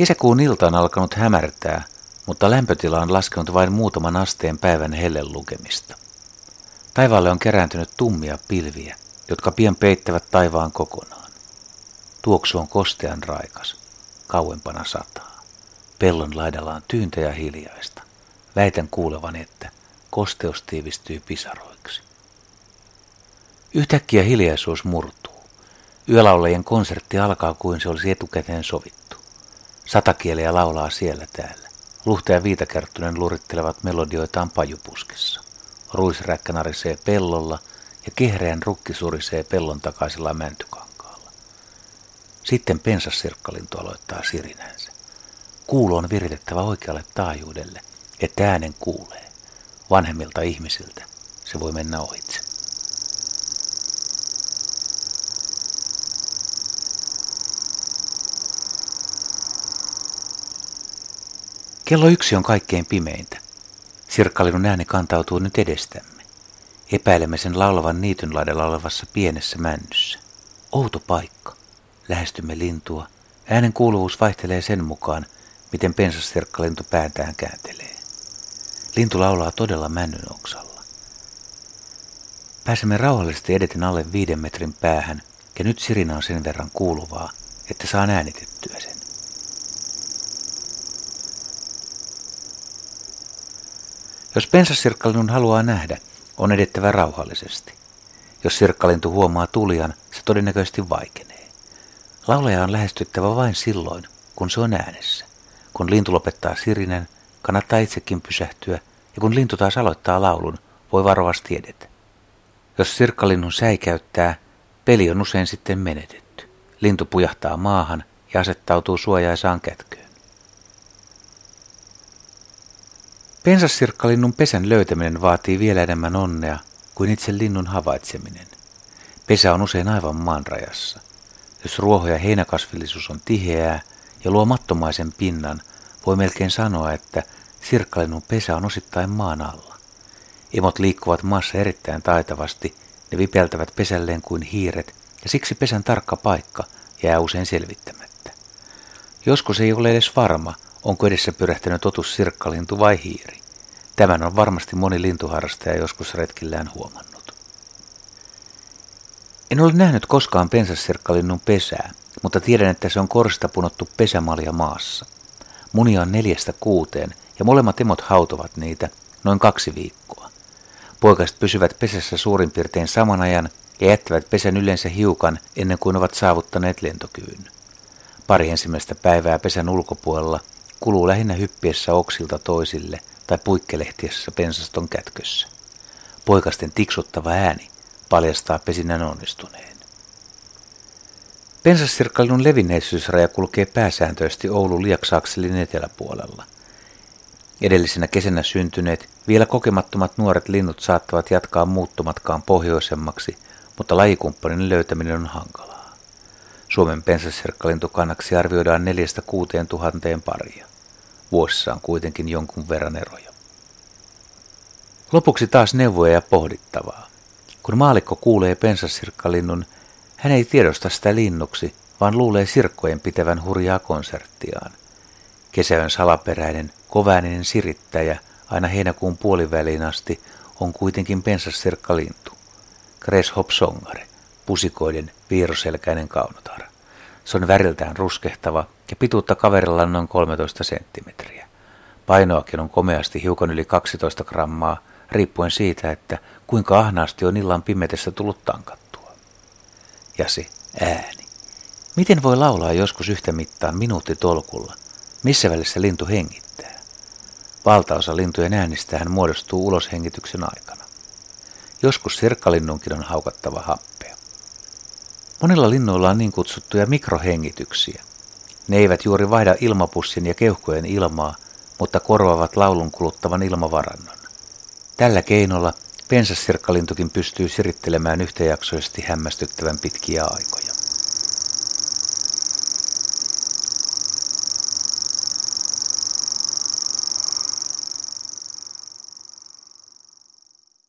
Kesäkuun ilta on alkanut hämärtää, mutta lämpötila on laskenut vain muutaman asteen päivän hellen lukemista. Taivaalle on kerääntynyt tummia pilviä, jotka pian peittävät taivaan kokonaan. Tuoksu on kostean raikas, kauempana sataa. Pellon laidalla on tyyntä ja hiljaista. Väitän kuulevani, että kosteus tiivistyy pisaroiksi. Yhtäkkiä hiljaisuus murtuu. Yölaulajien konsertti alkaa kuin se olisi etukäteen sovittu. Satakieliä laulaa siellä täällä. Luhta ja Viitakerttunen lurittelevat melodioitaan pajupuskissa. Ruisräkkä narisee pellolla ja kehreän rukki surisee pellon takaisella mäntykankaalla. Sitten pensassirkkalintu aloittaa sirinänsä. Kuulo on viritettävä oikealle taajuudelle, että äänen kuulee. Vanhemmilta ihmisiltä se voi mennä ohitse. Kello yksi on kaikkein pimeintä. Sirkkalinun ääni kantautuu nyt edestämme. Epäilemme sen laulavan niityn laidalla olevassa pienessä männyssä. Outo paikka. Lähestymme lintua. Äänen kuuluvuus vaihtelee sen mukaan, miten pensassirkkalintu päätään kääntelee. Lintu laulaa todella männyn oksalla. Pääsemme rauhallisesti edeten alle viiden metrin päähän, ja nyt sirina on sen verran kuuluvaa, että saan äänitettyä sen. Jos pensassirkkalinun haluaa nähdä, on edettävä rauhallisesti. Jos sirkkalintu huomaa tulian, se todennäköisesti vaikenee. Laulaja on lähestyttävä vain silloin, kun se on äänessä. Kun lintu lopettaa sirinen, kannattaa itsekin pysähtyä, ja kun lintu taas aloittaa laulun, voi varovasti edetä. Jos sirkkalinnun säikäyttää, peli on usein sitten menetetty. Lintu pujahtaa maahan ja asettautuu suojaisaan kätköön. Pensassirkkalinnun pesän löytäminen vaatii vielä enemmän onnea kuin itse linnun havaitseminen. Pesä on usein aivan maanrajassa. Jos ruoho- ja heinäkasvillisuus on tiheää ja luo mattomaisen pinnan, voi melkein sanoa, että sirkkalinnun pesä on osittain maan alla. Emot liikkuvat maassa erittäin taitavasti, ne vipeltävät pesälleen kuin hiiret, ja siksi pesän tarkka paikka jää usein selvittämättä. Joskus ei ole edes varma, Onko edessä pyrähtänyt otus sirkkalintu vai hiiri? Tämän on varmasti moni lintuharrastaja joskus retkillään huomannut. En ole nähnyt koskaan pensassirkkalinnun pesää, mutta tiedän, että se on korsta punottu pesämalja maassa. Munia on neljästä kuuteen ja molemmat emot hautovat niitä noin kaksi viikkoa. Poikaset pysyvät pesässä suurin piirtein saman ajan ja jättävät pesän yleensä hiukan ennen kuin ovat saavuttaneet lentokyvyn. Pari ensimmäistä päivää pesän ulkopuolella kuluu lähinnä hyppiessä oksilta toisille tai puikkelehtiessä pensaston kätkössä. Poikasten tiksuttava ääni paljastaa pesinnän onnistuneen. Pensassirkkailun levinneisyysraja kulkee pääsääntöisesti Oulun liaksaakselin eteläpuolella. Edellisenä kesänä syntyneet, vielä kokemattomat nuoret linnut saattavat jatkaa muuttomatkaan pohjoisemmaksi, mutta lajikumppanin löytäminen on hankalaa. Suomen pensassirkkalintukannaksi arvioidaan neljästä kuuteen tuhanteen paria. Vuosissa on kuitenkin jonkun verran eroja. Lopuksi taas neuvoja ja pohdittavaa. Kun maalikko kuulee pensassirkkalinnun, hän ei tiedosta sitä linnuksi, vaan luulee sirkkojen pitävän hurjaa konserttiaan. Kesäön salaperäinen, kovääninen sirittäjä aina heinäkuun puoliväliin asti on kuitenkin pensassirkkalintu. Greshop songare, pusikoiden viiroselkäinen kaunotar. Se on väriltään ruskehtava ja pituutta kaverilla noin 13 senttimetriä. Painoakin on komeasti hiukan yli 12 grammaa, riippuen siitä, että kuinka ahnaasti on illan pimetessä tullut tankattua. Ja se ääni. Miten voi laulaa joskus yhtä mittaan minuutti tolkulla? Missä välissä lintu hengittää? Valtaosa lintujen äänistähän muodostuu uloshengityksen aikana. Joskus sirkkalinnunkin on haukattava happea. Monilla linnuilla on niin kutsuttuja mikrohengityksiä. Ne eivät juuri vaihda ilmapussin ja keuhkojen ilmaa, mutta korvaavat laulun kuluttavan ilmavarannon. Tällä keinolla pensassirkkalintukin pystyy sirittelemään yhtäjaksoisesti hämmästyttävän pitkiä aikoja.